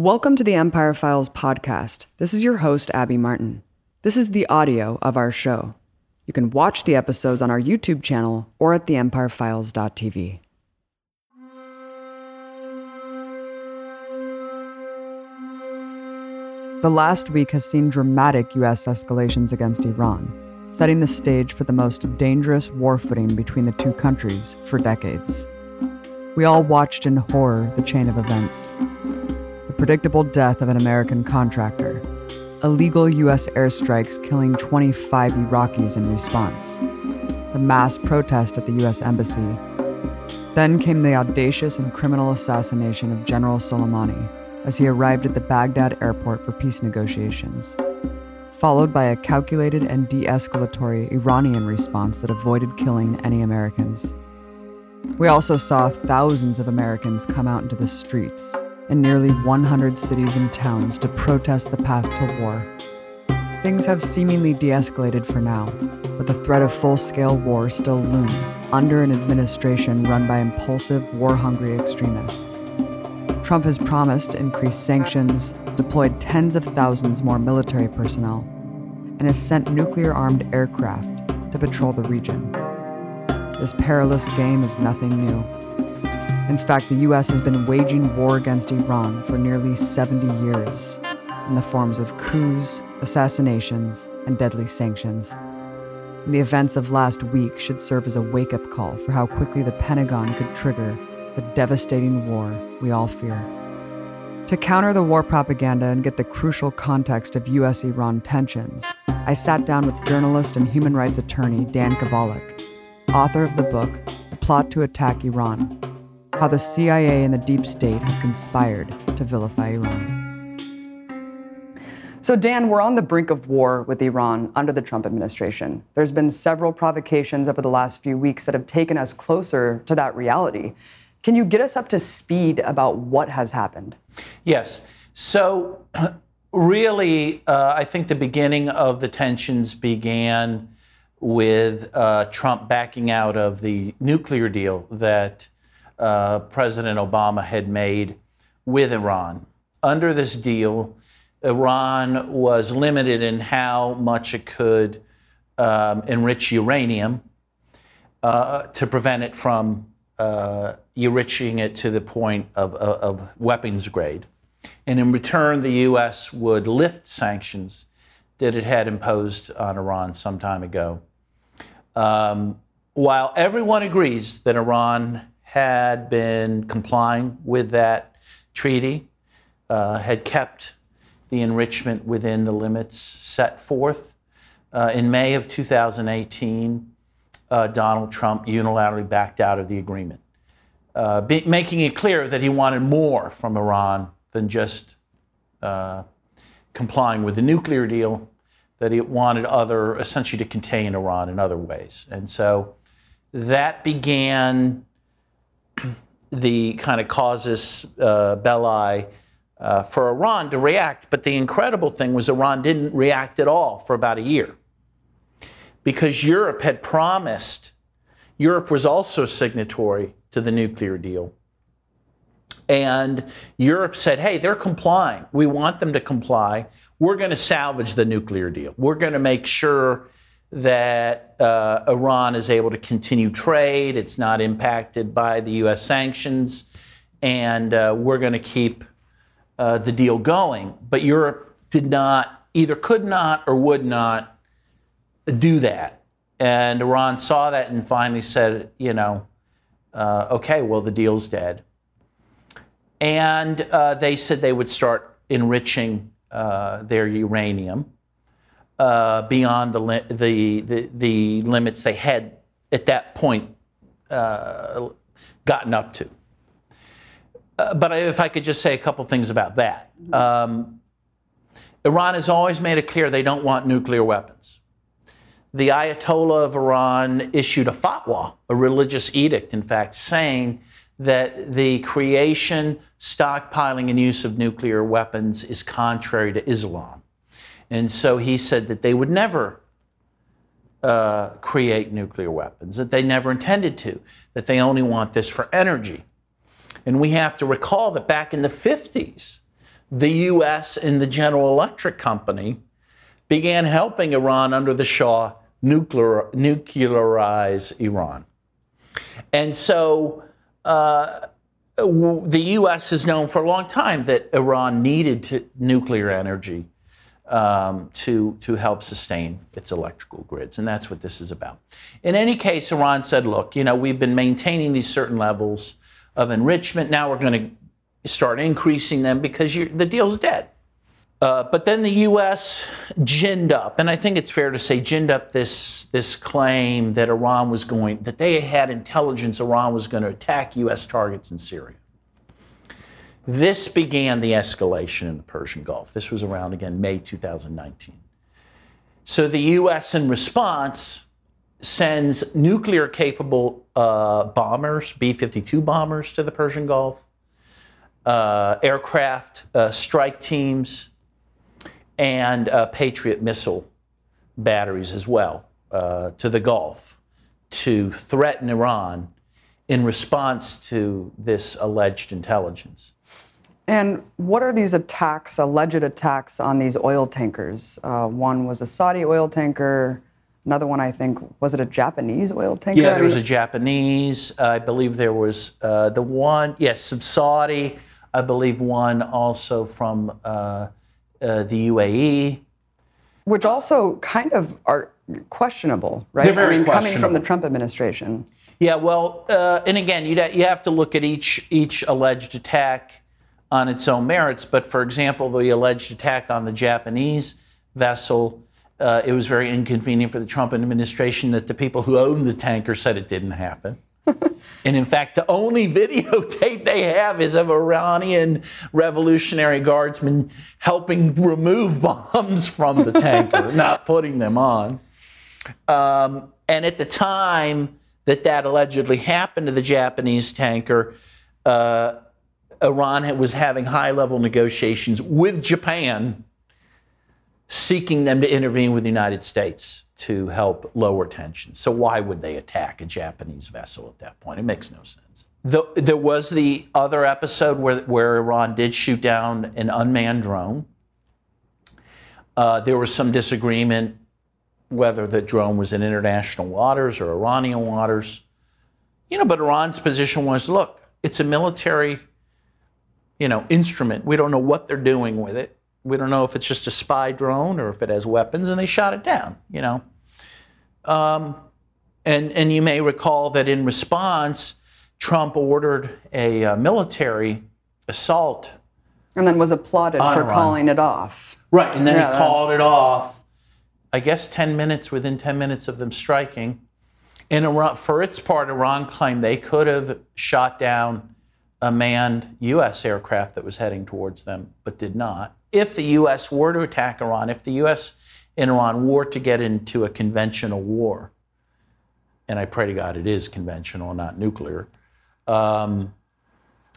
Welcome to the Empire Files podcast. This is your host, Abby Martin. This is the audio of our show. You can watch the episodes on our YouTube channel or at theempirefiles.tv. The last week has seen dramatic U.S. escalations against Iran, setting the stage for the most dangerous war footing between the two countries for decades. We all watched in horror the chain of events predictable death of an American contractor, illegal U.S. airstrikes killing 25 Iraqis in response, the mass protest at the U.S. Embassy. Then came the audacious and criminal assassination of General Soleimani as he arrived at the Baghdad airport for peace negotiations, followed by a calculated and de escalatory Iranian response that avoided killing any Americans. We also saw thousands of Americans come out into the streets in nearly 100 cities and towns to protest the path to war. Things have seemingly de escalated for now, but the threat of full scale war still looms under an administration run by impulsive, war hungry extremists. Trump has promised increased sanctions, deployed tens of thousands more military personnel, and has sent nuclear armed aircraft to patrol the region. This perilous game is nothing new. In fact, the US has been waging war against Iran for nearly 70 years in the forms of coups, assassinations, and deadly sanctions. And the events of last week should serve as a wake up call for how quickly the Pentagon could trigger the devastating war we all fear. To counter the war propaganda and get the crucial context of US Iran tensions, I sat down with journalist and human rights attorney Dan Kovalik, author of the book The Plot to Attack Iran How the CIA and the Deep State Have Conspired to Vilify Iran. So, Dan, we're on the brink of war with Iran under the Trump administration. There's been several provocations over the last few weeks that have taken us closer to that reality. Can you get us up to speed about what has happened? Yes. So, really, uh, I think the beginning of the tensions began with uh, Trump backing out of the nuclear deal that uh, President Obama had made with Iran. Under this deal, Iran was limited in how much it could um, enrich uranium uh, to prevent it from uh, enriching it to the point of, of, of, weapons grade. And in return, the U.S. would lift sanctions that it had imposed on Iran some time ago. Um, while everyone agrees that Iran had been complying with that treaty, uh, had kept the enrichment within the limits set forth. Uh, in May of 2018, uh, Donald Trump unilaterally backed out of the agreement, uh, be, making it clear that he wanted more from Iran than just uh, complying with the nuclear deal, that he wanted other, essentially to contain Iran in other ways. And so that began the kind of casus uh, belli uh, for Iran to react. But the incredible thing was Iran didn't react at all for about a year because Europe had promised, Europe was also signatory to the nuclear deal. And Europe said, hey, they're complying. We want them to comply. We're going to salvage the nuclear deal. We're going to make sure that uh, Iran is able to continue trade, it's not impacted by the US sanctions, and uh, we're going to keep uh, the deal going. But Europe did not, either could not or would not do that. And Iran saw that and finally said, you know, uh, okay, well, the deal's dead. And uh, they said they would start enriching uh, their uranium uh, beyond the, li- the, the, the, limits they had at that point gotten up to. Uh, but if I could just say a couple things about that. Um, Iran has always made it clear they don't want nuclear weapons. The Ayatollah of Iran issued a fatwa, a religious edict, in fact, saying that the creation, stockpiling, and use of nuclear weapons is contrary to Islam. And so he said that they would never uh, create nuclear weapons, that they never intended to, that they only want this for energy. And we have to recall that back in the 50s, the U.S. and the General Electric Company began helping Iran under the Shah nuclear, nuclearize Iran. And so uh, the U.S. has known for a long time that Iran needed to, nuclear energy um, to, to help sustain its electrical grids. And that's what this is about. In any case, Iran said, look, you know, we've been maintaining these certain levels of enrichment. Now we're going to start increasing them because the deal's dead. Uh, but then the U.S. ginned up, and I think it's fair to say ginned up this this claim that Iran was going that they had intelligence Iran was going to attack U.S. targets in Syria. This began the escalation in the Persian Gulf. This was around again May 2019. So the U.S. in response sends nuclear capable uh, bombers, B 52 bombers, to the Persian Gulf, uh, aircraft uh, strike teams and uh, Patriot missile batteries as well uh, to the Gulf to threaten Iran in response to this alleged intelligence. And what are these attacks, alleged attacks on these oil tankers? Uh, one was a Saudi oil tanker. Another one, I think, was it a Japanese oil tanker? Yeah, there was a Japanese. I believe there was uh, the one, yes, some Saudi. I believe one also from uh, uh, the UAE. Which also kind of are questionable, right? They're very I mean, questionable. coming from the Trump administration. Yeah, well, uh, and again, you you have to look at each each alleged attack on its own merits. But for example, the alleged attack on the Japanese vessel, uh, it was very inconvenient for the Trump administration that the people who owned the tanker said it didn't happen. and in fact, the only videotape they have is of Iranian Revolutionary Guardsmen helping remove bombs from the tanker, not putting them on. Um, and at the time that that allegedly happened to the Japanese tanker, uh, Iran was having high level negotiations with Japan, seeking them to intervene with the United States to help lower tensions. So why would they attack a Japanese vessel at that point? It makes no sense. The, there was the other episode where, where Iran did shoot down an unmanned drone. Uh, there was some disagreement whether the drone was in international waters or Iranian waters. You know, but Iran's position was look, it's a military, you know, instrument. We don't know what they're doing with it. We don't know if it's just a spy drone or if it has weapons, and they shot it down, you know. Um, and, and you may recall that in response, Trump ordered a uh, military assault. And then was applauded for Iran. calling it off. Right, and then yeah, he called it off, I guess 10 minutes, within 10 minutes of them striking. In Iran, for its part, Iran claimed they could have shot down a manned U.S. aircraft that was heading towards them, but did not. If the U.S. were to attack Iran, if the U.S. and Iran were to get into a conventional war, and I pray to God it is conventional, not nuclear, um,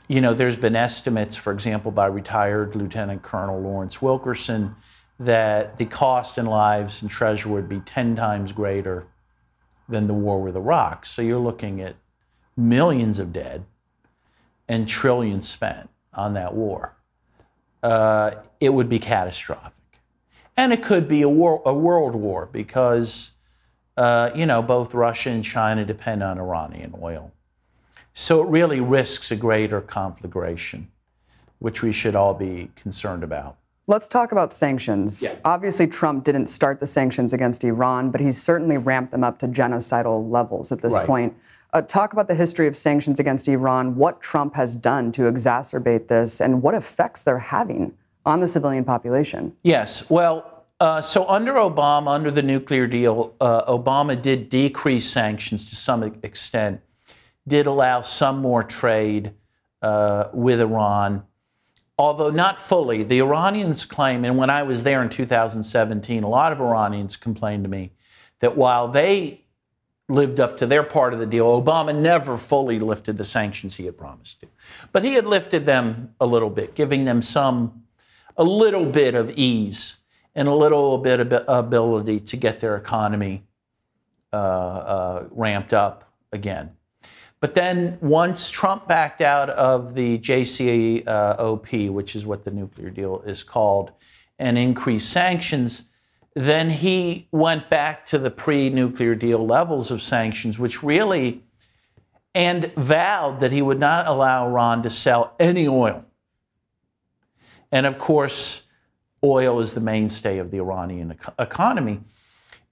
you know, there's been estimates, for example, by retired Lieutenant Colonel Lawrence Wilkerson, that the cost in lives and treasure would be 10 times greater than the war with Iraq. So you're looking at millions of dead and trillions spent on that war, uh, it would be catastrophic. And it could be a, war, a world war because, uh, you know, both Russia and China depend on Iranian oil. So it really risks a greater conflagration, which we should all be concerned about. Let's talk about sanctions. Yeah. Obviously, Trump didn't start the sanctions against Iran, but he's certainly ramped them up to genocidal levels at this right. point. Uh, talk about the history of sanctions against Iran, what Trump has done to exacerbate this, and what effects they're having on the civilian population. Yes. Well, uh, so under Obama, under the nuclear deal, uh, Obama did decrease sanctions to some extent, did allow some more trade uh, with Iran, although not fully. The Iranians claim, and when I was there in 2017, a lot of Iranians complained to me that while they lived up to their part of the deal. Obama never fully lifted the sanctions he had promised to. But he had lifted them a little bit, giving them some, a little bit of ease and a little bit of ability to get their economy uh, uh, ramped up again. But then once Trump backed out of the JCPOA, which is what the nuclear deal is called, and increased sanctions, then he went back to the pre nuclear deal levels of sanctions, which really, and vowed that he would not allow Iran to sell any oil. And of course, oil is the mainstay of the Iranian economy.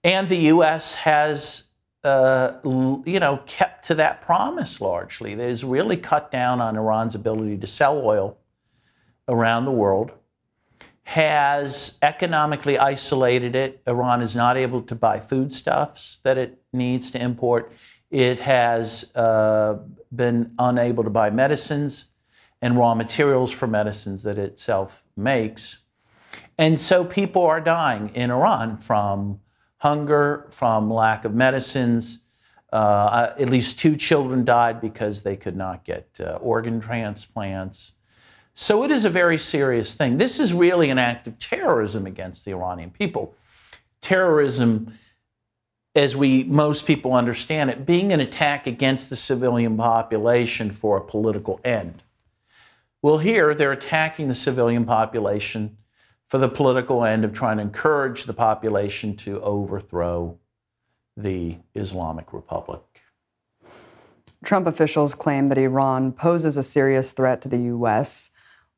And the U.S. has, uh, you know, kept to that promise largely. It has really cut down on Iran's ability to sell oil around the world has economically isolated it. Iran is not able to buy foodstuffs that it needs to import. It has uh, been unable to buy medicines and raw materials for medicines that it itself makes. And so people are dying in Iran from hunger, from lack of medicines. Uh, at least two children died because they could not get uh, organ transplants. So it is a very serious thing. This is really an act of terrorism against the Iranian people. Terrorism, as we most people understand it, being an attack against the civilian population for a political end. Well, here they're attacking the civilian population for the political end of trying to encourage the population to overthrow the Islamic Republic. Trump officials claim that Iran poses a serious threat to the U.S.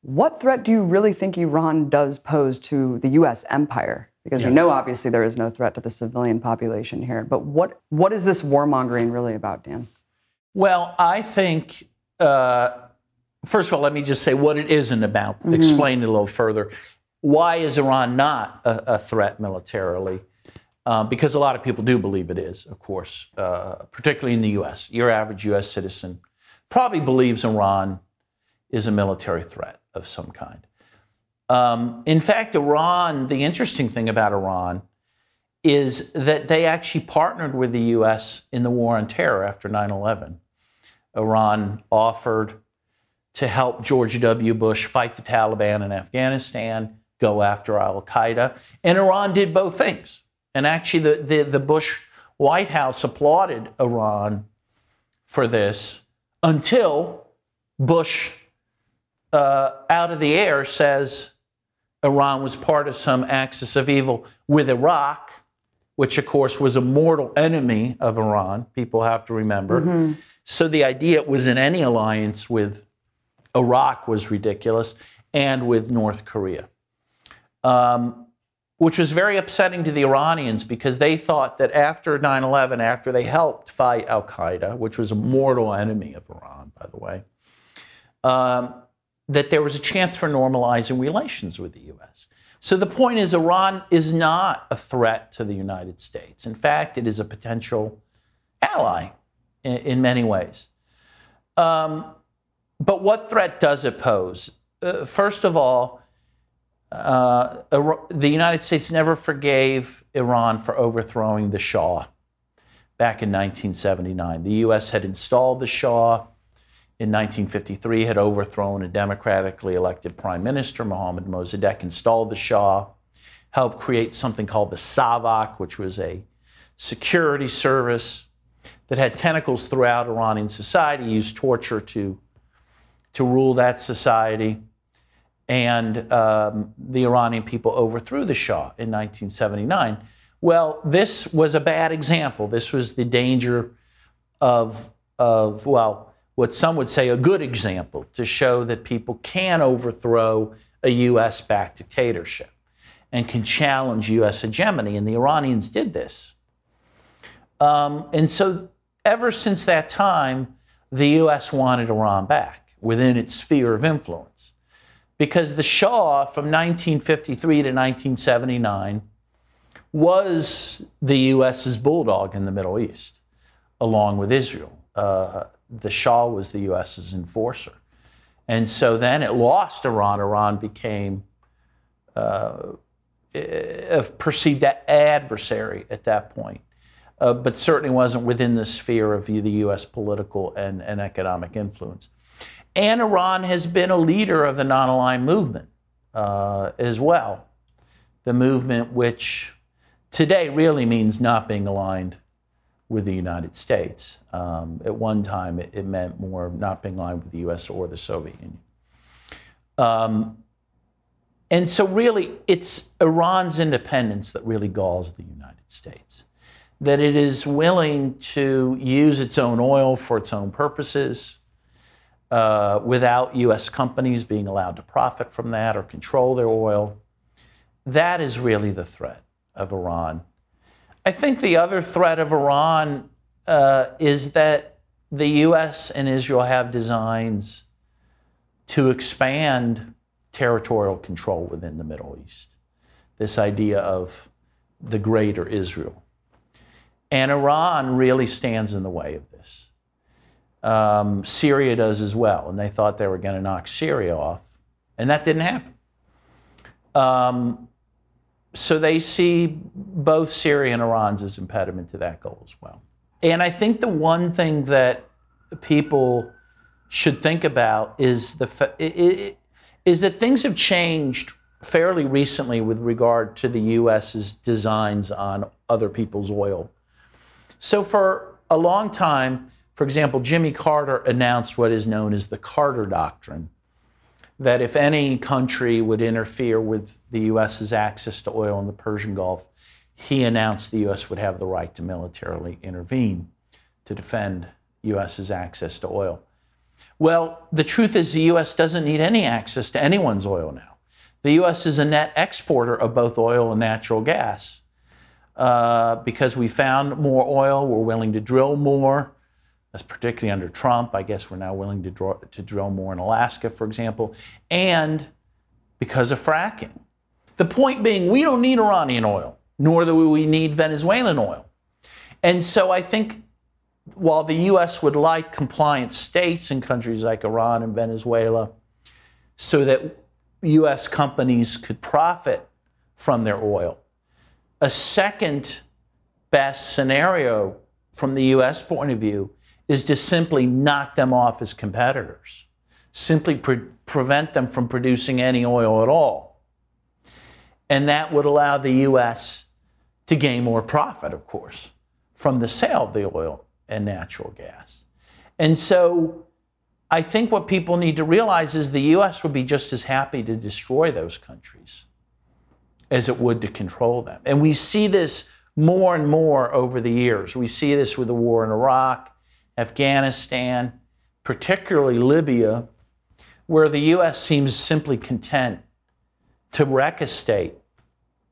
What threat do you really think Iran does pose to the U.S. empire? Because yes. we know obviously there is no threat to the civilian population here. But what, what is this warmongering really about, Dan? Well, I think, uh, first of all, let me just say what it isn't about, mm-hmm. explain it a little further. Why is Iran not a, a threat militarily? Uh, because a lot of people do believe it is, of course, uh, particularly in the U.S. Your average U.S. citizen probably believes Iran is a military threat of some kind. Um, in fact, Iran, the interesting thing about Iran is that they actually partnered with the U.S. in the war on terror after 9 11. Iran offered to help George W. Bush fight the Taliban in Afghanistan, go after Al Qaeda, and Iran did both things. And actually, the, the, the Bush White House applauded Iran for this until Bush uh, out of the air says Iran was part of some axis of evil with Iraq, which of course was a mortal enemy of Iran. People have to remember. Mm-hmm. So the idea it was in any alliance with Iraq was ridiculous, and with North Korea. Um, which was very upsetting to the Iranians because they thought that after 9 11, after they helped fight Al Qaeda, which was a mortal enemy of Iran, by the way, um, that there was a chance for normalizing relations with the U.S. So the point is, Iran is not a threat to the United States. In fact, it is a potential ally in, in many ways. Um, but what threat does it pose? Uh, first of all, uh, the United States never forgave Iran for overthrowing the Shah back in 1979. The U.S. had installed the Shah in 1953 had overthrown a democratically elected prime minister, Mohammad Mossadegh, installed the Shah, helped create something called the SAVAK, which was a security service that had tentacles throughout Iranian society, used torture to, to rule that society. And um, the Iranian people overthrew the Shah in 1979. Well, this was a bad example. This was the danger of, of well, what some would say a good example to show that people can overthrow a US backed dictatorship and can challenge US hegemony. And the Iranians did this. Um, and so, ever since that time, the US wanted Iran back within its sphere of influence. Because the Shah from 1953 to 1979 was the US's bulldog in the Middle East, along with Israel. Uh, the Shah was the US's enforcer. And so then it lost Iran. Iran became uh, a perceived adversary at that point, uh, but certainly wasn't within the sphere of the U.S. political and, and economic influence. And Iran has been a leader of the non aligned movement uh, as well. The movement which today really means not being aligned with the United States. Um, at one time, it, it, meant more not being aligned with the U.S. or the Soviet Union. Um, and so, really, it's Iran's independence that really galls the United States. That it is willing to use its own oil for its own purposes uh, without U.S. companies being allowed to profit from that or control their oil. That is really the threat of Iran. I think the other threat of Iran uh, is that the U.S. and Israel have designs to expand territorial control within the Middle East. This idea of the greater Israel. And Iran really stands in the way of this. Um, Syria does as well, and they thought they were going to knock Syria off, and that didn't happen. Um, so they see both Syria and Iran's as impediment to that goal as well. And I think the one thing that people should think about is the is that things have changed fairly recently with regard to the U.S.'s designs on other people's oil. So for a long time, for example, Jimmy Carter announced what is known as the Carter Doctrine that if any country would interfere with the U.S.'s access to oil in the Persian Gulf, he announced the U.S. would have the right to militarily intervene to defend U.S.'s access to oil. Well, the truth is, the U.S. doesn't need any access to anyone's oil now. The U.S. is a net exporter of both oil and natural gas. Uh, because we found more oil, we're willing to drill more. Particularly under Trump. I guess we're now willing to, draw, to drill more in Alaska, for example, and because of fracking. The point being, we don't need Iranian oil, nor do we need Venezuelan oil. And so I think while the U.S. would like compliant states in countries like Iran and Venezuela so that U.S. companies could profit from their oil, a second best scenario from the U.S. point of view is to simply knock them off as competitors, simply pre- prevent them from producing any oil at all. And that would allow the U.S. to gain more profit, of course, from the sale of the oil and natural gas. And so I think what people need to realize is the U.S. would be just as happy to destroy those countries as it would to control them. And we see this more and more over the years. We see this with the war in Iraq. Afghanistan, particularly Libya, where the U.S. seems simply content to wreck a state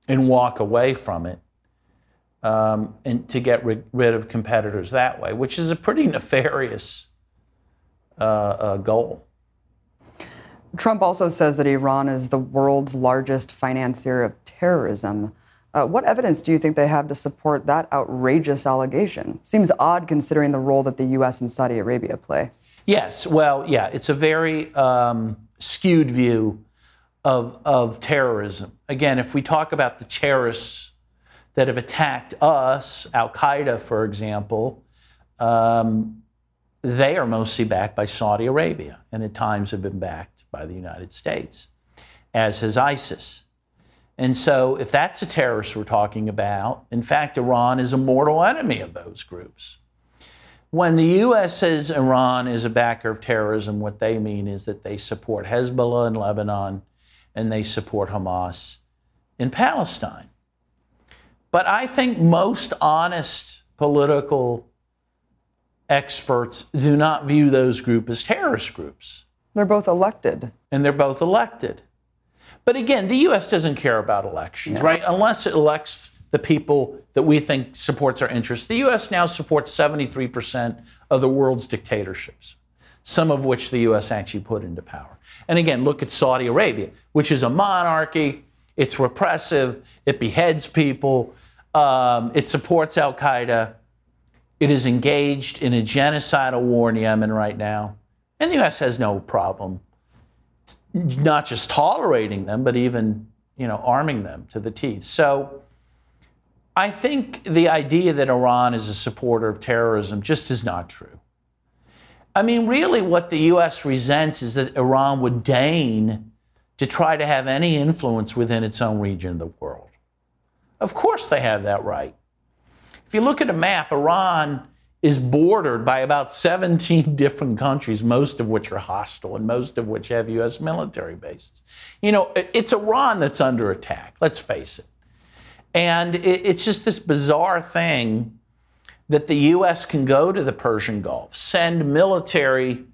and walk away from it um, and to get rid, rid, of competitors that way, which is a pretty nefarious uh, uh, goal. Trump also says that Iran is the world's largest financier of terrorism. Uh, what evidence do you think they have to support that outrageous allegation? Seems odd considering the role that the U.S. and Saudi Arabia play. Yes, well, yeah, it's a very um, skewed view of, of terrorism. Again, if we talk about the terrorists that have attacked us, Al Qaeda, for example, um, they are mostly backed by Saudi Arabia and at times have been backed by the United States, as has ISIS. And so, if that's a terrorist we're talking about, in fact, Iran is a mortal enemy of those groups. When the U.S. says Iran is a backer of terrorism, what they mean is that they support Hezbollah in Lebanon and they support Hamas in Palestine. But I think most honest political experts do not view those groups as terrorist groups. They're both elected. And they're both elected. But again, the U.S. doesn't care about elections, yeah. right? Unless it elects the people that we think supports our interests. The U.S. now supports 73% of the world's dictatorships, some of which the U.S. actually put into power. And again, look at Saudi Arabia, which is a monarchy. It's repressive. It beheads people. Um, it supports Al Qaeda. It is engaged in a genocidal war in Yemen right now. And the U.S. has no problem not just tolerating them, but even you know arming them to the teeth. So I think the idea that Iran is a supporter of terrorism just is not true. I mean, really, what the U.S. resents is that Iran would deign to try to have any influence within its own region of the world. Of course, they have that right. If you look at a map, Iran is bordered by about 17 different countries, most of which are hostile and most of which have U.S. military bases. You know, it's Iran that's under attack, let's face it. And it's just this bizarre thing that the U.S. can go to the Persian Gulf, send military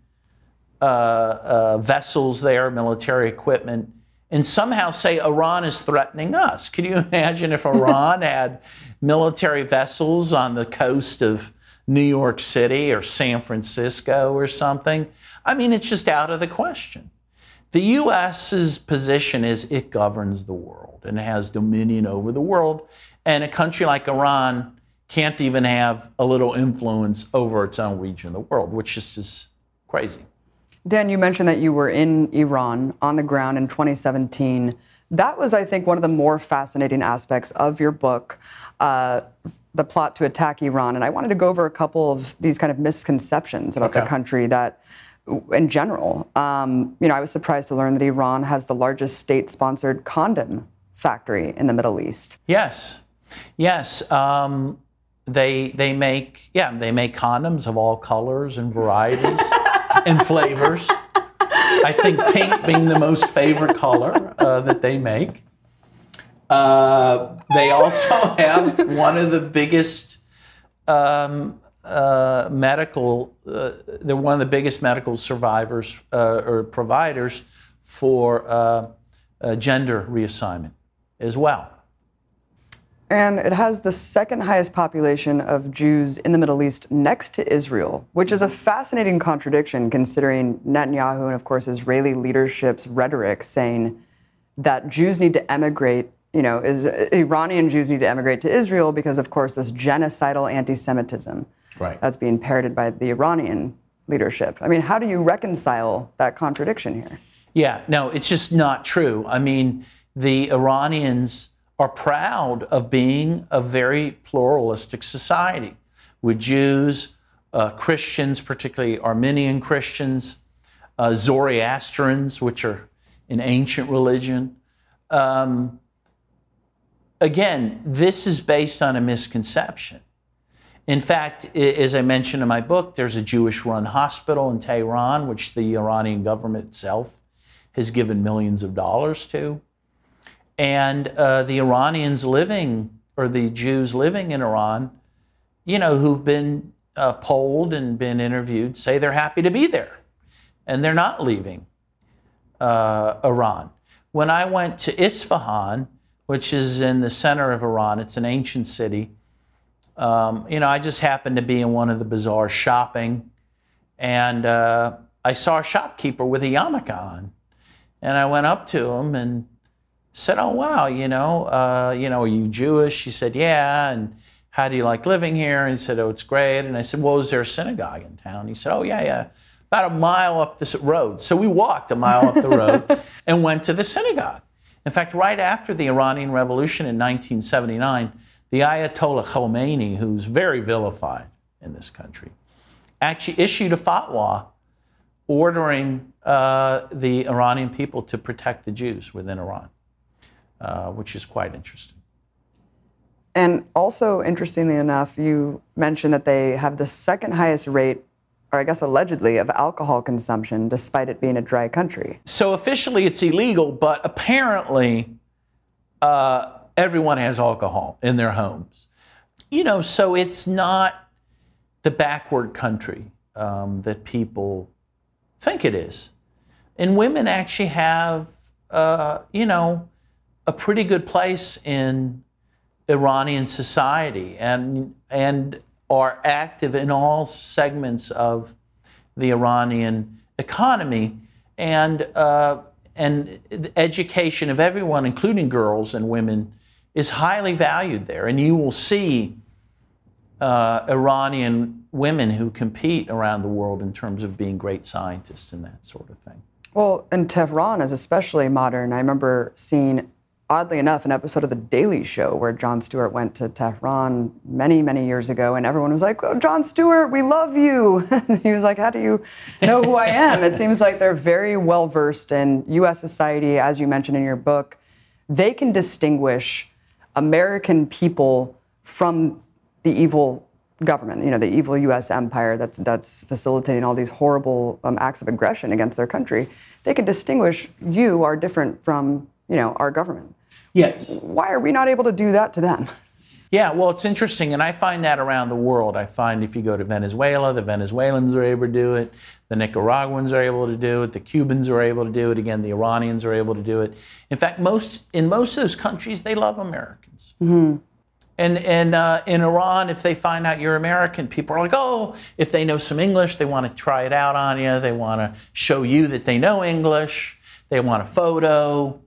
uh, uh, vessels there, military equipment, and somehow say Iran is threatening us. Can you imagine if Iran had military vessels on the coast of New York City or San Francisco or something? I mean, it's just out of the question. The US's position is it governs the world and has dominion over the world. And a country like Iran can't even have a little influence over its own region of the world, which just is crazy. Dan, you mentioned that you were in Iran on the ground in 2017. That was, I think, one of the more fascinating aspects of your book, uh, The Plot to Attack Iran. And I wanted to go over a couple of these kind of misconceptions about okay. the country that, in general, um, you know, I was surprised to learn that Iran has the largest state sponsored condom factory in the Middle East. Yes. Yes. Um, they, they make, yeah, they make condoms of all colors and varieties. and flavors. I think pink being the most favorite color uh, that they make. Uh, they also have one of the biggest um, uh, medical, uh, they're one of the biggest medical survivors uh, or providers for uh, gender reassignment as well. And it has the second highest population of Jews in the Middle East next to Israel, which is a fascinating contradiction considering Netanyahu and, of course, Israeli leadership's rhetoric saying that Jews need to emigrate, you know, is, Iranian Jews need to emigrate to Israel because, of course, this genocidal anti Semitism right. that's being parroted by the Iranian leadership. I mean, how do you reconcile that contradiction here? Yeah, no, it's just not true. I mean, the Iranians are proud of being a very pluralistic society with Jews, uh, Christians, particularly Armenian Christians, uh, Zoroastrians, which are an ancient religion. Um, again, this is based on a misconception. In fact, as I mentioned in my book, there's a Jewish run hospital in Tehran, which the Iranian government itself has given millions of dollars to. And uh, the Iranians living, or the Jews living in Iran, you know, who've been uh, polled and been interviewed, say they're happy to be there and they're not leaving uh, Iran. When I went to Isfahan, which is in the center of Iran, it's an ancient city. Um, you know, I just happened to be in one of the bazaars shopping, and uh, I saw a shopkeeper with a yarmulke on. And I went up to him and said, "Oh wow, you know, uh, you know, are you Jewish?" She said, "Yeah." And how do you like living here? And he said, "Oh, it's great." And I said, "Well, is there a synagogue in town?" He said, "Oh yeah, yeah." About a mile up this road. So we walked a mile up the road and went to the synagogue. In fact, right after the Iranian Revolution in 1979, the Ayatollah Khomeini, who's very vilified in this country, actually issued a fatwa ordering uh, the Iranian people to protect the Jews within Iran. Uh, which is quite interesting. And also, interestingly enough, you mentioned that they have the second highest rate, or I guess allegedly, of alcohol consumption despite it being a dry country. So officially it's illegal, but apparently uh, everyone has alcohol in their homes. You know, so it's not the backward country um, that people think it is. And women actually have, uh, you know, a pretty good place in Iranian society and, and are active in all segments of the Iranian economy. And, uh, and the education of everyone, including girls and women, is highly valued there. And you will see uh, Iranian women who compete around the world in terms of being great scientists and that sort of thing. Well, and Tehran is especially modern. I remember seeing oddly enough, an episode of The Daily Show where Jon Stewart went to Tehran many, many years ago, and everyone was like, oh, Jon Stewart, we love you. he was like, How do you know who I am? it seems like they're very well versed in US society, as you mentioned in your book. They can distinguish American people from the evil government, you know, the evil U.S. empire that's that's facilitating all these horrible um, acts of aggression against their country, they can distinguish you are different from you know our government. Yes. Why are we not able to do that to them? Yeah, well, it's interesting, and I find that around the world. I find if you go to Venezuela, the Venezuelans are able to do it, the Nicaraguans are able to do it, the Cubans are able to do it, again, the Iranians are able to do it. In fact, most in most of those countries, they love Americans. Mm-hmm. And, and uh, in Iran, if they find out you're American, people are like, oh, if they know some English, they want to try it out on you. They want to show you that they know English. They want a photo.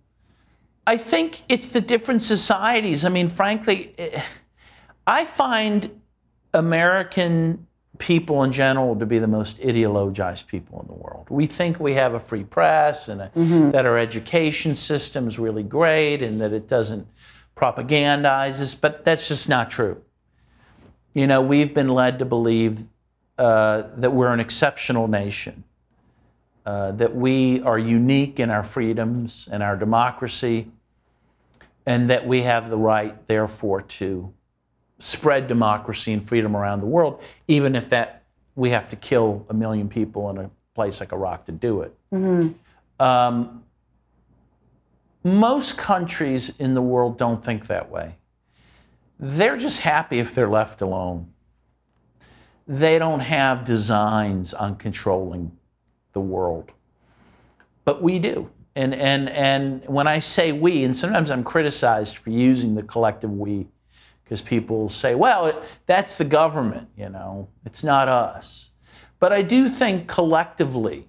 I think it's the different societies. I mean, frankly, eh, I find American people in general to be the most ideologized people in the world. We think we have a free press and a, mm-hmm. that our education system is really great and that it doesn't propagandize us, but that's just not true. You know, we've been led to believe uh, that we're an exceptional nation, uh, that we are unique in our freedoms and our democracy, and that we have the right, therefore, to spread democracy and freedom around the world, even if that we have to kill a million people in a place like Iraq to do it. Mm-hmm. Um, most countries in the world don't think that way. They're just happy if they're left alone. They don't have designs on controlling the world. But we do. And, and, and when I say we, and sometimes I'm criticized for using the collective we, because people say, well, that's the government, you know, it's not us. But I do think collectively,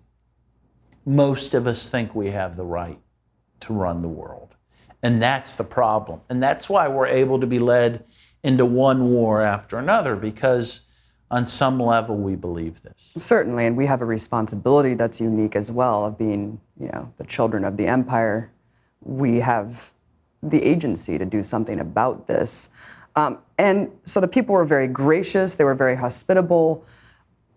most of us think we have the right to run the world. And that's the problem. And that's why we're able to be led into one war after another, because on some level we believe this. Certainly, and we have a responsibility that's unique as well of being, you know, the children of the empire. We have the agency to do something about this. Um, and so the people were very gracious, they were very hospitable.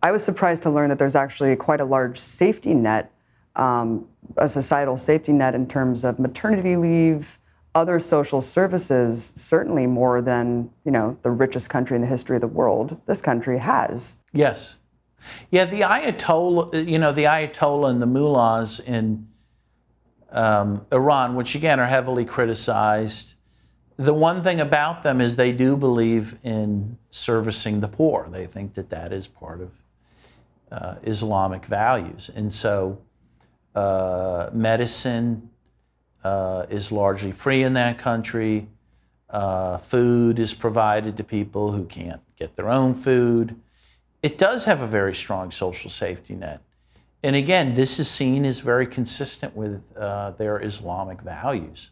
I was surprised to learn that there's actually quite a large safety net um, a societal safety net in terms of maternity leave, other social services, certainly more than you know the richest country in the history of the world. This country has. Yes, yeah. The Ayatollah, you know, the Ayatollah and the mullahs in um, Iran, which again are heavily criticized. The one thing about them is they do believe in servicing the poor. They think that that is part of uh, Islamic values, and so uh, medicine uh, is largely free in that country. Uh, food is provided to people who can't get their own food. It does have a very strong social safety net. And again, this is seen as very consistent with uh, their Islamic values.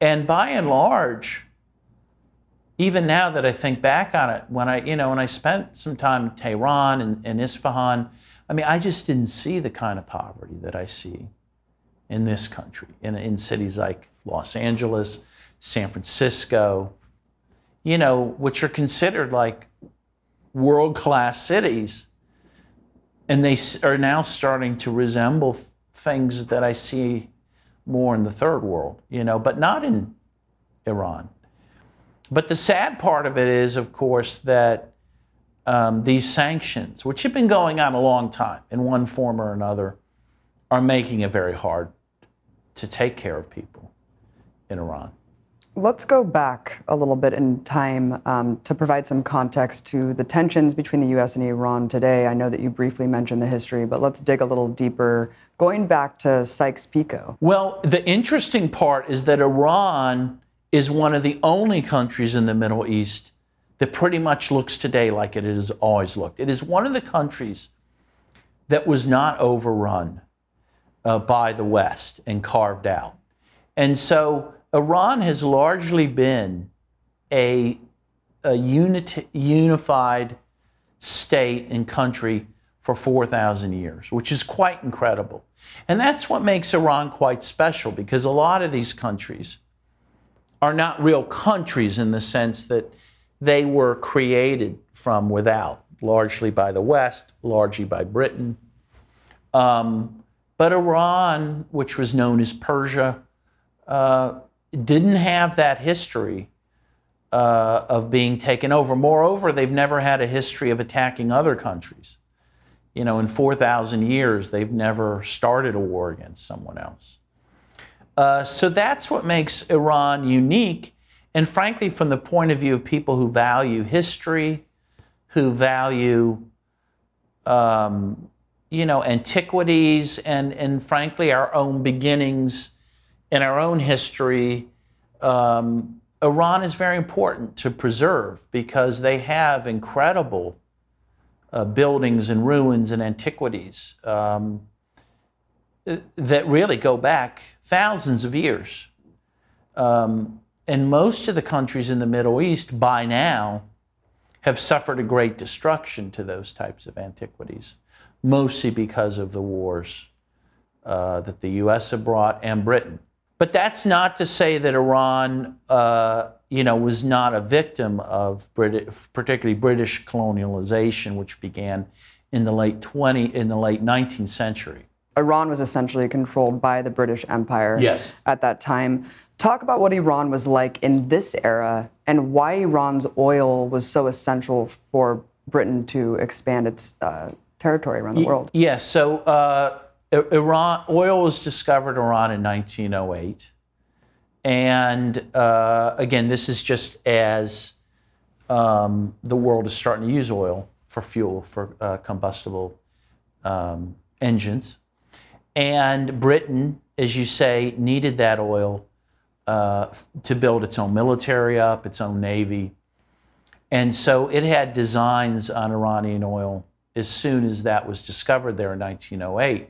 And by and large, even now that I think back on it, when I, you know, when I spent some time in Tehran and, and Isfahan, I mean, I just didn't see the kind of poverty that I see in this country, in, in cities like Los Angeles, San Francisco, you know, which are considered like world class cities. And they are now starting to resemble things that I see more in the third world, you know, but not in Iran. But the sad part of it is, of course, that um, these sanctions, which have been going on a long time in one form or another, are making it very hard to take care of people in Iran. Let's go back a little bit in time um, to provide some context to the tensions between the U.S. and Iran today. I know that you briefly mentioned the history, but let's dig a little deeper, going back to Sykes Picot. Well, the interesting part is that Iran is one of the only countries in the Middle East that pretty much looks today like it has always looked. It is one of the countries that was not overrun uh, by the West and carved out. And so Iran has largely been a, a unified state and country for 4,000 years, which is quite incredible. And that's what makes Iran quite special because a lot of these countries are not real countries in the sense that they were created from without, largely by the West, largely by Britain. Um, but Iran, which was known as Persia, uh, didn't have that history uh, of being taken over. Moreover, they've never had a history of attacking other countries. You know, in 4,000 years, they've never started a war against someone else. Uh, so that's what makes Iran unique. And frankly, from the point of view of people who value history, who value, um, you know, antiquities, and, and frankly, our own beginnings and our own history, um, Iran is very important to preserve because they have incredible uh, buildings and ruins and antiquities um, that really go back thousands of years. Um, and most of the countries in the Middle East by now have suffered a great destruction to those types of antiquities, mostly because of the wars uh, that the US have brought and Britain. But that's not to say that Iran, uh, you know, was not a victim of British, particularly British colonialization, which began in the late 20 in the late 19th century. Iran was essentially controlled by the British Empire yes. at that time. Talk about what Iran was like in this era and why Iran's oil was so essential for Britain to expand its uh, territory around the world. Yes. So uh, Iran oil was discovered in Iran in 1908, and uh, again, this is just as um, the world is starting to use oil for fuel for uh, combustible um, engines, and Britain, as you say, needed that oil uh, to build its own military up, its own navy, and so it had designs on Iranian oil as soon as that was discovered there in 1908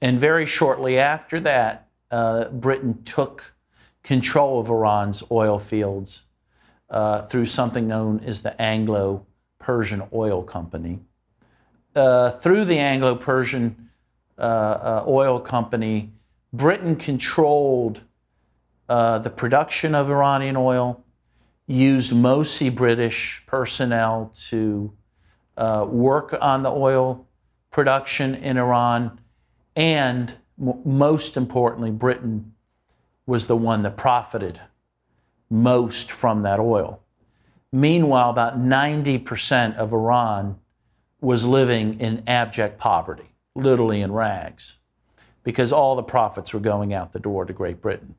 and very shortly after that, uh, Britain took control of Iran's oil fields uh, through something known as the Anglo Persian Oil Company. Uh, through the Anglo Persian uh, uh, Oil Company, Britain controlled uh, the production of Iranian oil, used mostly British personnel to Uh, work on the oil production in Iran and m- most importantly, Britain was the one that profited most from that oil. Meanwhile, about 90% of Iran was living in abject poverty, literally in rags, because all the profits were going out the door to Great Britain,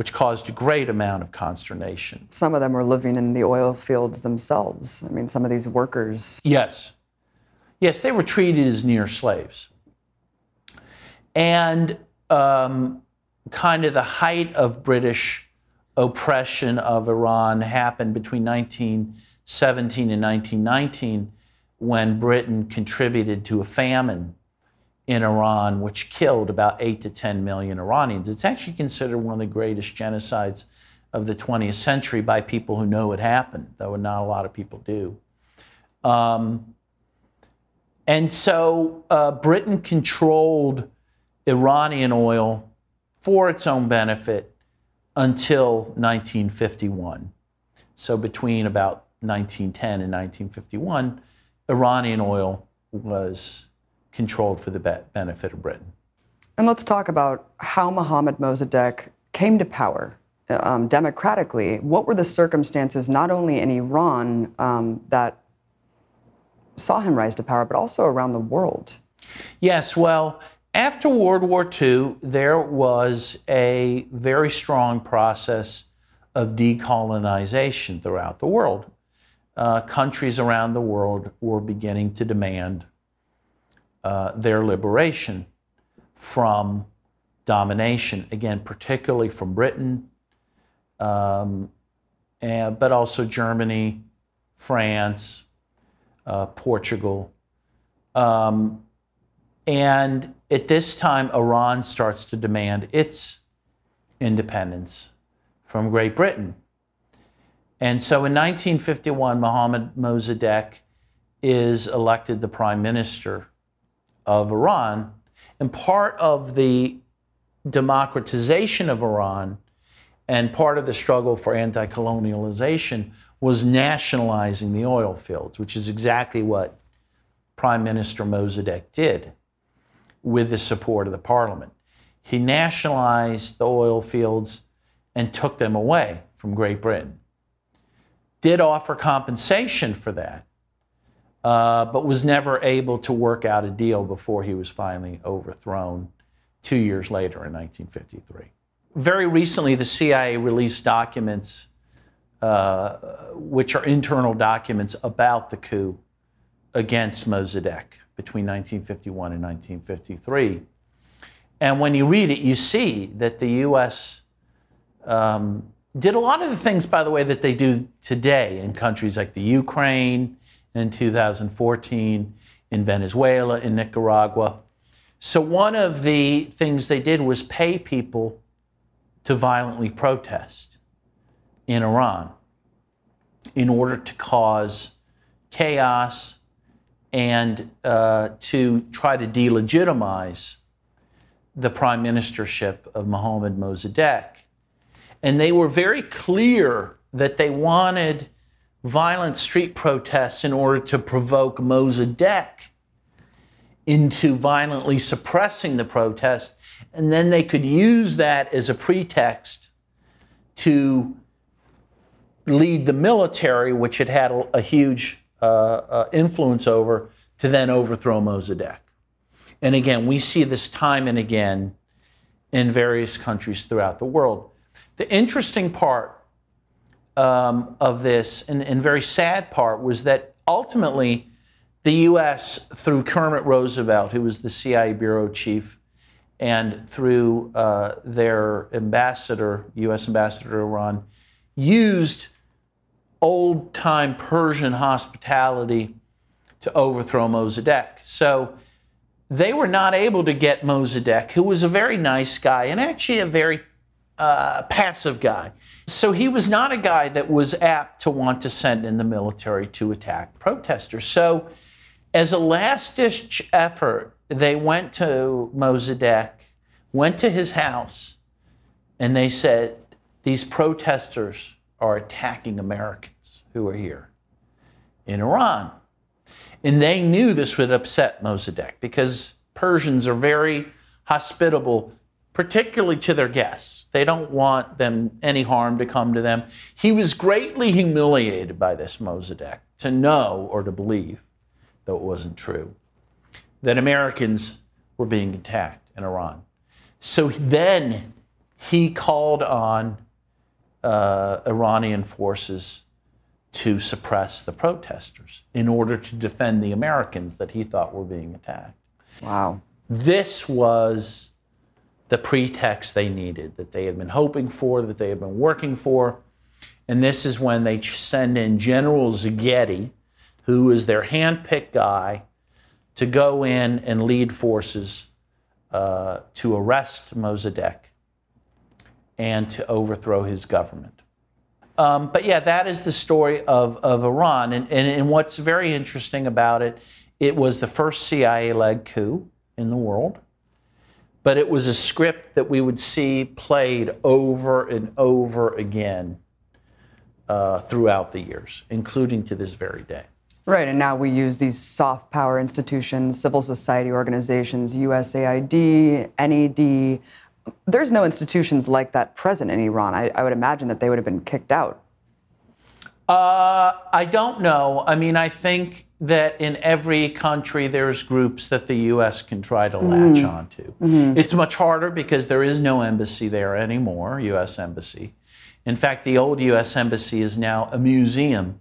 which caused a great amount of consternation. Some of them were living in the oil fields themselves. I mean, some of these workers. Yes. Yes, they were treated as near slaves. And um, kind of the height of British oppression of Iran happened between 1917 and 1919 when Britain contributed to a famine in Iran, which killed about 8 to 10 million Iranians. It's actually considered one of the greatest genocides of the 20th century by people who know it happened, though not a lot of people do. Um, and so uh, Britain controlled Iranian oil for its own benefit until 1951. So between about 1910 and 1951, Iranian oil was controlled for the benefit of Britain. And let's talk about how Mohammad Mossadegh came to power um, democratically. What were the circumstances, not only in Iran, um, that saw him rise to power, but also around the world? Yes, well, after World War II, there was a very strong process of decolonization throughout the world. Uh, countries around the world were beginning to demand uh, their liberation from domination, again, particularly from Britain, um, and, but also Germany, France, uh, Portugal. Um, and at this time, Iran starts to demand its independence from Great Britain. And so in 1951, Mohammad Mossadegh is elected the prime minister of Iran. And part of the democratization of Iran and part of the struggle for anti colonialization was nationalizing the oil fields, which is exactly what Prime Minister Mossadegh did with the support of the parliament. He nationalized the oil fields and took them away from Great Britain. did offer compensation for that, uh, but was never able to work out a deal before he was finally overthrown two years later in 1953. Very recently, the CIA released documents, uh, which are internal documents about the coup against Mossadegh between 1951 and 1953. And when you read it, you see that the U.S. Um, did a lot of the things, by the way, that they do today in countries like the Ukraine in 2014, in Venezuela, in Nicaragua. So, one of the things they did was pay people to violently protest in Iran in order to cause chaos and uh, to try to delegitimize the prime ministership of Mohammad Mossadegh. And they were very clear that they wanted violent street protests in order to provoke Mossadegh into violently suppressing the protest. And then they could use that as a pretext to lead the military, which had had a, a huge uh, uh, influence over, to then overthrow Mossadegh. And again, we see this time and again in various countries throughout the world. The interesting part um, of this, and, and very sad part, was that ultimately the U.S., through Kermit Roosevelt, who was the CIA bureau chief, and through uh, their ambassador, U.S. ambassador Iran, used old time Persian hospitality to overthrow Mossadegh. So they were not able to get Mossadegh, who was a very nice guy and actually a very uh, passive guy. So he was not a guy that was apt to want to send in the military to attack protesters. So, as a last ditch effort, they went to Mossadegh, went to his house, and they said, These protesters are attacking Americans who are here in Iran. And they knew this would upset Mossadegh because Persians are very hospitable, particularly to their guests. They don't want them any harm to come to them. He was greatly humiliated by this Mossadegh to know or to believe, though it wasn't true, that Americans were being attacked in Iran. So then he called on uh, Iranian forces to suppress the protesters in order to defend the Americans that he thought were being attacked. Wow. This was the pretext they needed, that they had been hoping for, that they had been working for. And this is when they send in General Zahedi, who is their handpicked guy, to go in and lead forces uh, to arrest Mossadegh and to overthrow his government. Um, but yeah, that is the story of, of Iran. And, and, and what's very interesting about it, it was the first CIA led coup in the world. But it was a script that we would see played over and over again uh, throughout the years, including to this very day. Right, and now we use these soft power institutions, civil society organizations, USAID, NED, there's no institutions like that present in Iran. I, I would imagine that they would have been kicked out. Uh, I don't know. I mean, I think that in every country there's groups that the U.S. can try to latch mm-hmm. onto. Mm-hmm. It's much harder because there is no embassy there anymore, U.S. embassy. In fact, the old U.S. embassy is now a museum,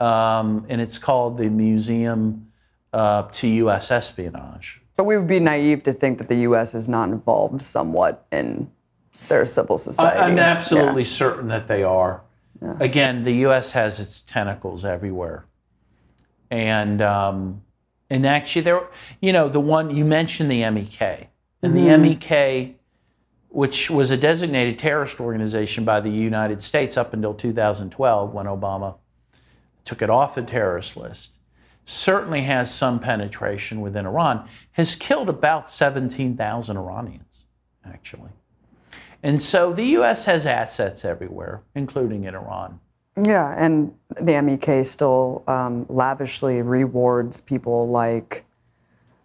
um, and it's called the Museum uh, to U.S. Espionage. But we would be naive to think that the U.S. is not involved somewhat in their civil society. I'm absolutely yeah. certain that they are. Yeah. Again, the U.S. has its tentacles everywhere, and um, and actually, there, you know, the one you mentioned, the MEK, and mm-hmm. the MEK, which was a designated terrorist organization by the United States up until 2012, when Obama took it off the terrorist list certainly has some penetration within Iran, has killed about 17,000 Iranians, actually. And so the U.S. has assets everywhere, including in Iran. Yeah, and the MEK still um, lavishly rewards people like,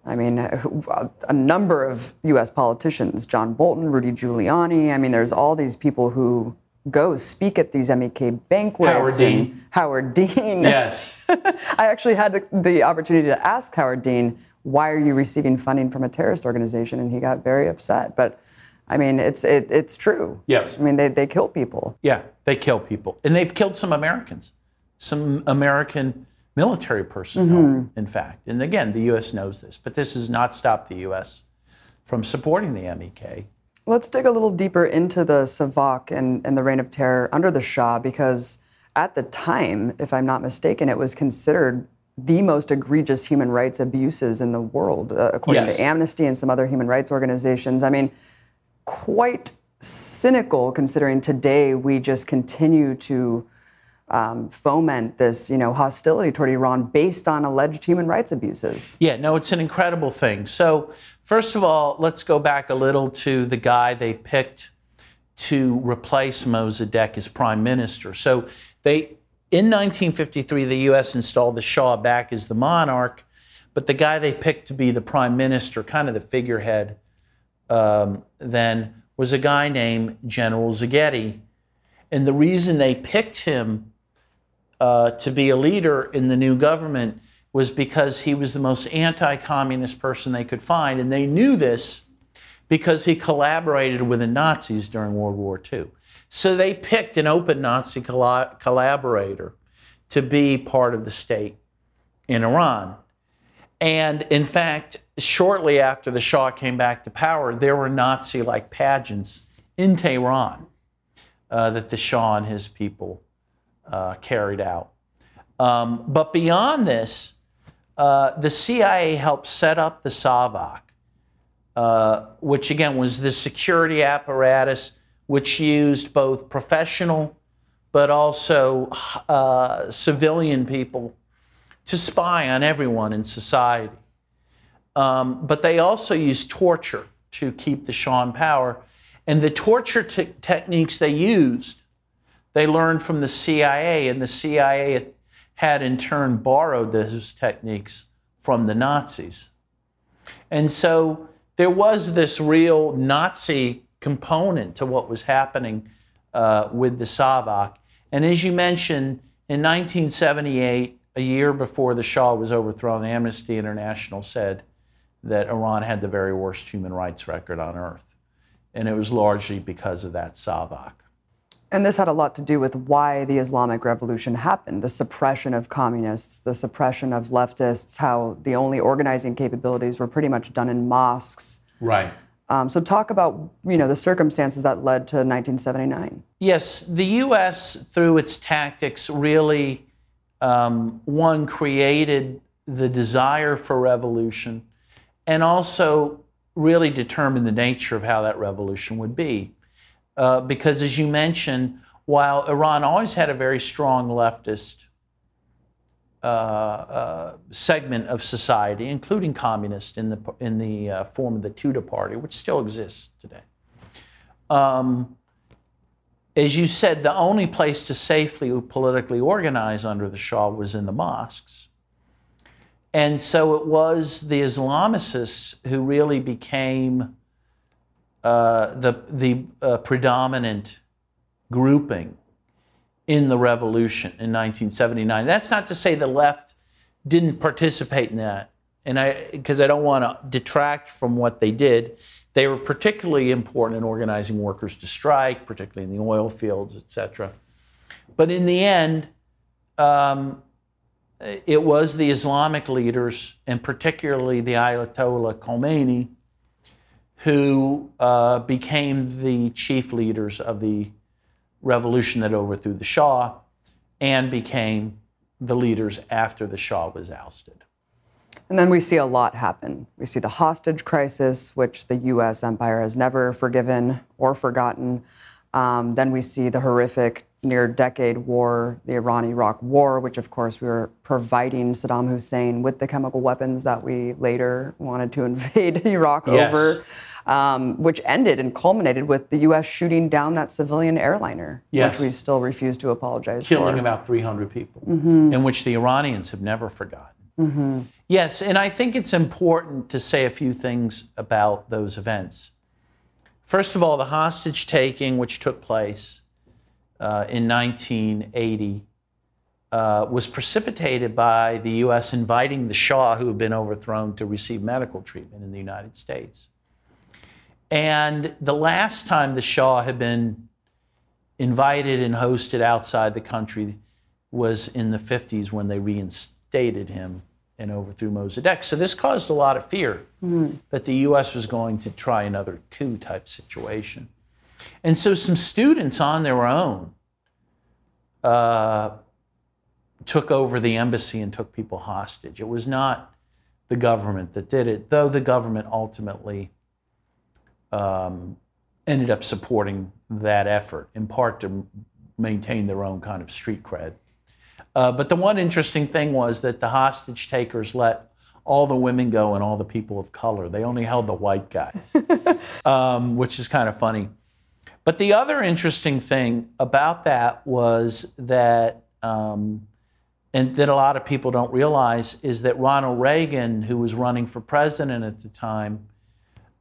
I mean, a number of U.S. politicians, John Bolton, Rudy Giuliani. I mean, there's all these people who go speak at these MEK banquets. Howard Dean. Howard Dean. Yes. I actually had the, the opportunity to ask Howard Dean, why are you receiving funding from a terrorist organization? And he got very upset. But I mean, it's it, it's true. Yes. I mean, they, they kill people. Yeah, they kill people. And they've killed some Americans, some American military personnel, in fact. And again, the U.S. knows this, but this has not stopped the U.S. from supporting the MEK. Let's dig a little deeper into the Savak and, and the reign of terror under the Shah, because at the time, if I'm not mistaken, it was considered the most egregious human rights abuses in the world, uh, according Yes. to Amnesty and some other human rights organizations. I mean, quite cynical considering today we just continue to um, foment this, you know, hostility toward Iran based on alleged human rights abuses. Yeah, no, it's an incredible thing. So, first of all, let's go back a little to the guy they picked to replace Mossadegh as prime minister. So, they in 1953, the U.S. installed the Shah back as the monarch, but the guy they picked to be the prime minister, kind of the figurehead, um, then was a guy named General Zahedi. And the reason they picked him uh, to be a leader in the new government was because he was the most anti communist person they could find. And they knew this because he collaborated with the Nazis during World War II. So they picked an open Nazi colla- collaborator to be part of the state in Iran. And in fact, shortly after the Shah came back to power, there were Nazi like pageants in Tehran uh, that the Shah and his people uh, carried out. Um, but beyond this, uh, the CIA helped set up the SAVAK, uh, which again was the security apparatus which used both professional but also uh, civilian people to spy on everyone in society. Um, but they also used torture to keep the Shah in power. And the torture te- techniques they used, they learned from the CIA, and the CIA had in turn borrowed those techniques from the Nazis. And so there was this real Nazi component to what was happening uh, with the Savak. And as you mentioned, in 1978, a year before the Shah was overthrown, Amnesty International said that Iran had the very worst human rights record on earth. And it was largely because of that Savak. And this had a lot to do with why the Islamic Revolution happened the suppression of communists, the suppression of leftists, how the only organizing capabilities were pretty much done in mosques. Right. Um, so, talk about you know the circumstances that led to 1979. Yes, the U.S., through its tactics, really, um, one, created the desire for revolution and also really determined the nature of how that revolution would be. Uh, because, as you mentioned, while Iran always had a very strong leftist uh, uh, segment of society, including communist in the in the uh, form of the Tudeh Party, which still exists today. Um, as you said, the only place to safely politically organize under the Shah was in the mosques. And so it was the Islamicists who really became uh, the, the uh, predominant grouping in the revolution in 1979. That's not to say the left didn't participate in that, and I because I don't want to detract from what they did. They were particularly important in organizing workers to strike, particularly in the oil fields, et cetera. But in the end, um, it was the Islamic leaders, and particularly the Ayatollah Khomeini, who uh, became the chief leaders of the revolution that overthrew the Shah and became the leaders after the Shah was ousted. And then we see a lot happen. We see the hostage crisis, which the U.S. empire has never forgiven or forgotten. Um, then we see the horrific near decade war, the Iran Iraq war, which of course we were providing Saddam Hussein with the chemical weapons that we later wanted to invade Iraq Yes. over, um, which ended and culminated with the U.S. shooting down that civilian airliner, Yes. which we still refuse to apologize killing for. Killing about 300 people, in which the Iranians have never forgotten. Yes, and I think it's important to say a few things about those events. First of all, the hostage taking which took place uh, in 1980 uh, was precipitated by the U.S. inviting the Shah, who had been overthrown, to receive medical treatment in the United States. And the last time the Shah had been invited and hosted outside the country was in the 50s when they reinstated him and overthrew Mossadegh. So this caused a lot of fear mm-hmm. that the U.S. was going to try another coup type situation. And so some students on their own uh, took over the embassy and took people hostage. It was not the government that did it, though the government ultimately um, ended up supporting that effort, in part to maintain their own kind of street cred. Uh, but the one interesting thing was that the hostage takers let all the women go and all the people of color. They only held the white guys, um, which is kind of funny. But the other interesting thing about that was that, um, and that a lot of people don't realize, is that Ronald Reagan, who was running for president at the time,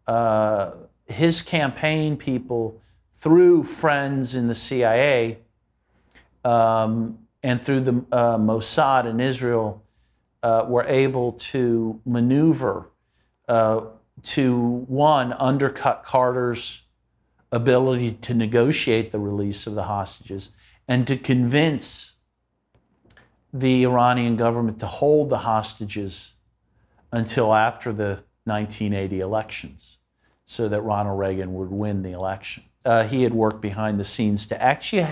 uh, his campaign people, through friends in the CIA um, and through the uh, Mossad in Israel, uh, were able to maneuver uh, to one, undercut Carter's ability to negotiate the release of the hostages and to convince the Iranian government to hold the hostages until after the 1980 elections so that Ronald Reagan would win the election. Uh, he had worked behind the scenes to actually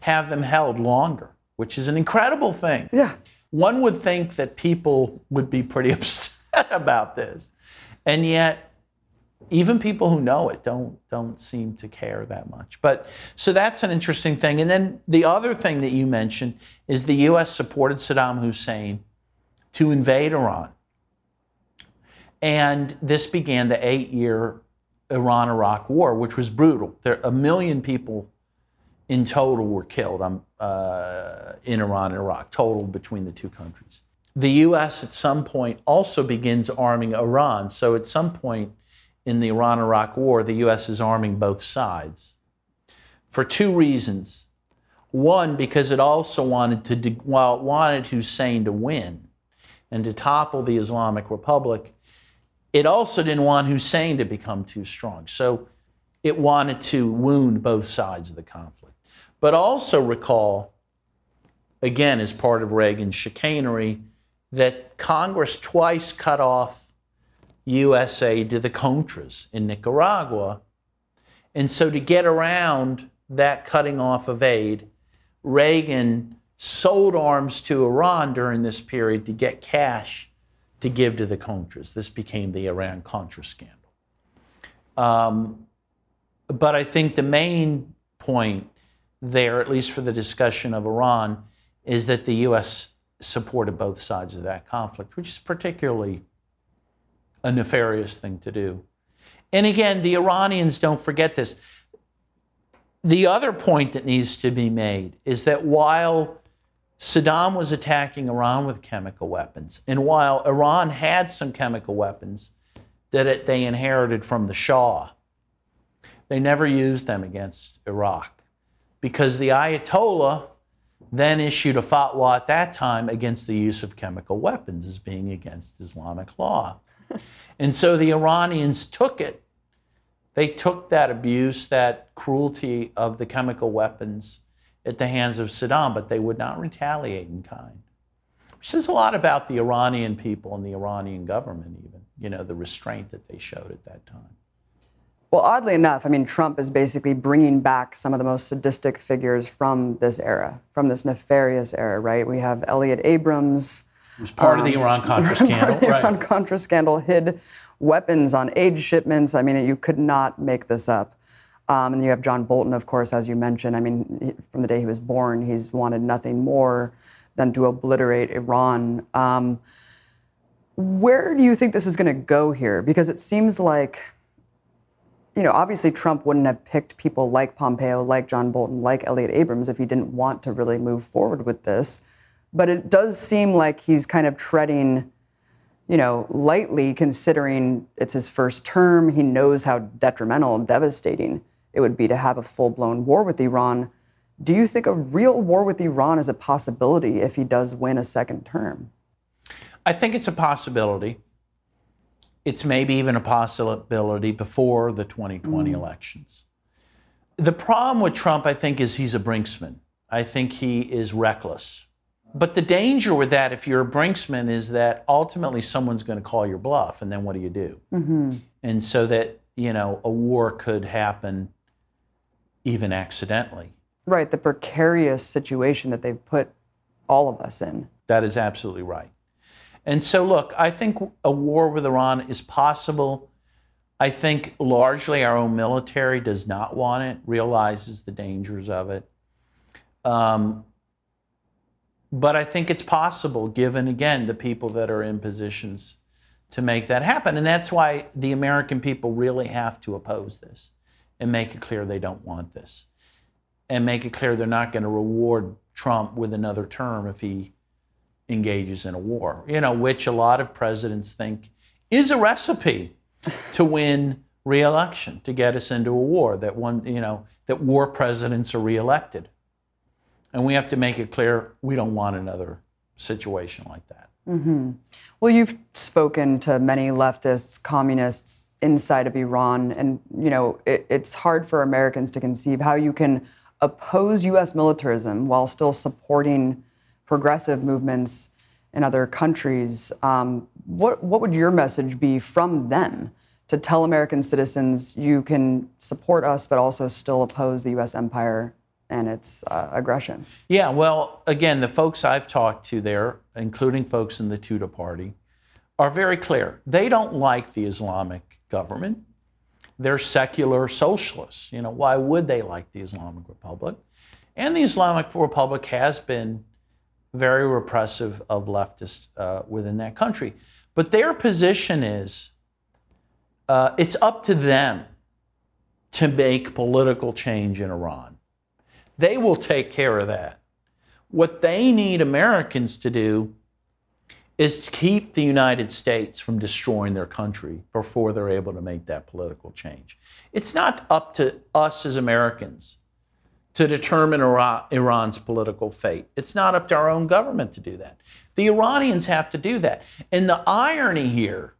have them held longer, which is an incredible thing. Yeah. One would think that people would be pretty upset about this. And yet, even people who know it don't don't seem to care that much. But so that's an interesting thing. And then the other thing that you mentioned is the U.S. supported Saddam Hussein to invade Iran, and this began the eight-year Iran-Iraq War, which was brutal. There a million people in total were killed um, uh, in Iran and Iraq, total between the two countries. The U.S. at some point also begins arming Iran. So at some point in the Iran Iraq war, the U.S. is arming both sides for two reasons. One, because it also wanted to, de- while it wanted Hussein to win and to topple the Islamic Republic, it also didn't want Hussein to become too strong. So it wanted to wound both sides of the conflict. But also recall, again, as part of Reagan's chicanery, that Congress twice cut off USA to the Contras in Nicaragua. And so, to get around that cutting off of aid, Reagan sold arms to Iran during this period to get cash to give to the Contras. This became the Iran Contra scandal. Um, but I think the main point there, at least for the discussion of Iran, is that the U.S. supported both sides of that conflict, which is particularly a nefarious thing to do. And again, the Iranians don't forget this. The other point that needs to be made is that while Saddam was attacking Iran with chemical weapons, and while Iran had some chemical weapons that it, they inherited from the Shah, they never used them against Iraq because the Ayatollah then issued a fatwa at that time against the use of chemical weapons as being against Islamic law and so the Iranians took it. They took that abuse, that cruelty of the chemical weapons at the hands of Saddam, but they would not retaliate in kind. Which says a lot about the Iranian people and the Iranian government, even, you know, the restraint that they showed at that time. Well, oddly enough, I mean, Trump is basically bringing back some of the most sadistic figures from this era, from this nefarious era, right? We have Elliott Abrams, it was part um, of the um, Iran Contra scandal. the right. Iran Contra scandal hid weapons on aid shipments. I mean, you could not make this up. Um, and you have John Bolton, of course, as you mentioned. I mean, from the day he was born, he's wanted nothing more than to obliterate Iran. Um, where do you think this is going to go here? Because it seems like, you know, obviously Trump wouldn't have picked people like Pompeo, like John Bolton, like Elliott Abrams if he didn't want to really move forward with this. But it does seem like he's kind of treading, you know, lightly considering it's his first term. He knows how detrimental and devastating it would be to have a full blown war with Iran. Do you think a real war with Iran is a possibility if he does win a second term? I think it's a possibility. It's maybe even a possibility before the 2020 mm. elections. The problem with Trump, I think, is he's a brinksman. I think he is reckless. But the danger with that, if you're a brinksman, is that ultimately someone's going to call your bluff, and then what do you do? Mm-hmm. And so that, you know, a war could happen even accidentally. Right, the precarious situation that they've put all of us in. That is absolutely right. And so, look, I think a war with Iran is possible. I think largely our own military does not want it, realizes the dangers of it. Um, but I think it's possible, given again the people that are in positions to make that happen. And that's why the American people really have to oppose this and make it clear they don't want this. And make it clear they're not going to reward Trump with another term if he engages in a war, you know, which a lot of presidents think is a recipe to win reelection, to get us into a war, that one, you know, that war presidents are reelected. And we have to make it clear we don't want another situation like that. Mm-hmm. Well, you've spoken to many leftists, communists inside of Iran, and you know it, it's hard for Americans to conceive how you can oppose U.S. militarism while still supporting progressive movements in other countries. Um, what what would your message be from them to tell American citizens you can support us, but also still oppose the U.S. empire and its uh, aggression. Yeah, well, again, the folks I've talked to there, including folks in the Tudeh party, are very clear. They don't like the Islamic government. They're secular socialists. You know, why would they like the Islamic Republic? And the Islamic Republic has been very repressive of leftists uh, within that country. But their position is uh, it's up to them to make political change in Iran. They will take care of that. What they need Americans to do is to keep the United States from destroying their country before they're able to make that political change. It's not up to us as Americans to determine Iran's political fate. It's not up to our own government to do that. The Iranians have to do that. And the irony here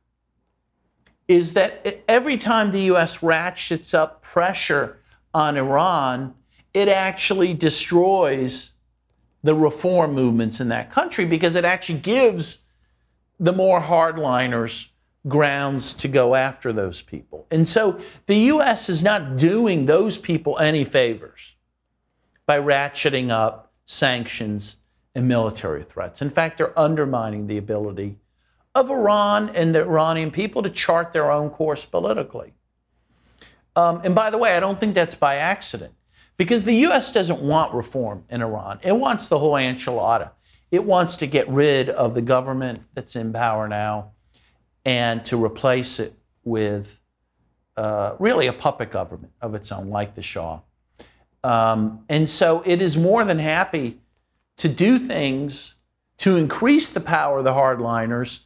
is that every time the U.S. ratchets up pressure on Iran, it actually destroys the reform movements in that country because it actually gives the more hardliners grounds to go after those people. And so the U.S. is not doing those people any favors by ratcheting up sanctions and military threats. In fact, they're undermining the ability of Iran and the Iranian people to chart their own course politically. Um, and by the way, I don't think that's by accident. Because the U.S. doesn't want reform in Iran. It wants the whole enchilada. It wants to get rid of the government that's in power now and to replace it with uh, really a puppet government of its own, like the Shah. Um, and so it is more than happy to do things to increase the power of the hardliners,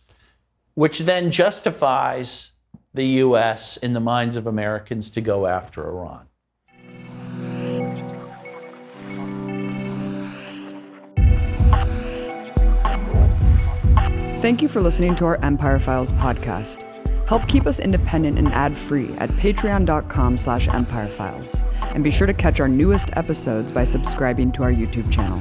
which then justifies the U.S. in the minds of Americans to go after Iran. Thank you for listening to our Empire Files podcast. Help keep us independent and ad-free at patreon.com slash empirefiles. And be sure to catch our newest episodes by subscribing to our YouTube channel.